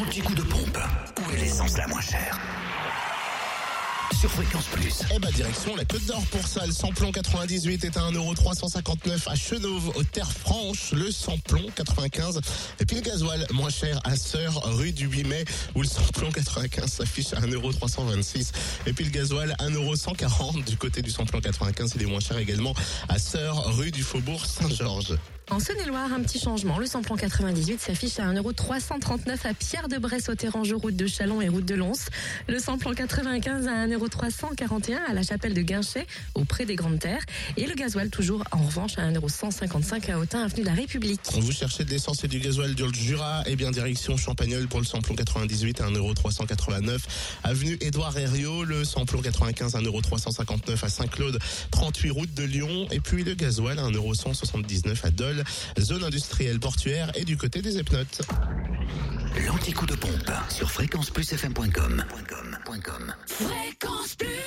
L'anti-coup de pompe. Où est l'essence la moins chère? Sur Fréquence Plus. Eh bah direction la Côte d'Or pour ça. Le samplon 98 est à 1,359€ à Chenauve, aux Terres Franches. Le samplon 95. Et puis le gasoil moins cher à Sœur, rue du 8 mai, où le samplon 95 s'affiche à 1,326€. Et puis le gasoil 1,140€ du côté du samplon 95. Il est moins cher également à Sœur, rue du Faubourg Saint-Georges. En Saône-et-Loire, un petit changement. Le samplon 98 s'affiche à 1,339€ à Pierre-de-Bresse, au Terrange, route de Chalon et route de Lons. Le samplon 95 à 1,341€ à la chapelle de Guinchet, auprès des Grandes Terres. Et le gasoil toujours, en revanche, à 1,155€ à Autun, avenue de la République. Vous cherchez de l'essence et du gasoil dans le Jura Eh bien, direction Champagnol pour le samplon 98 à 1,389€. Avenue Édouard Herriot, le samplon 95 à 1,359€ à Saint-Claude, 38 route de Lyon. Et puis le gasoil à 1,179€ à Dole zone industrielle portuaire et du côté des Epnotes petit coup de pompe. Sur fréquenceplusfm.com. Fréquence Plus.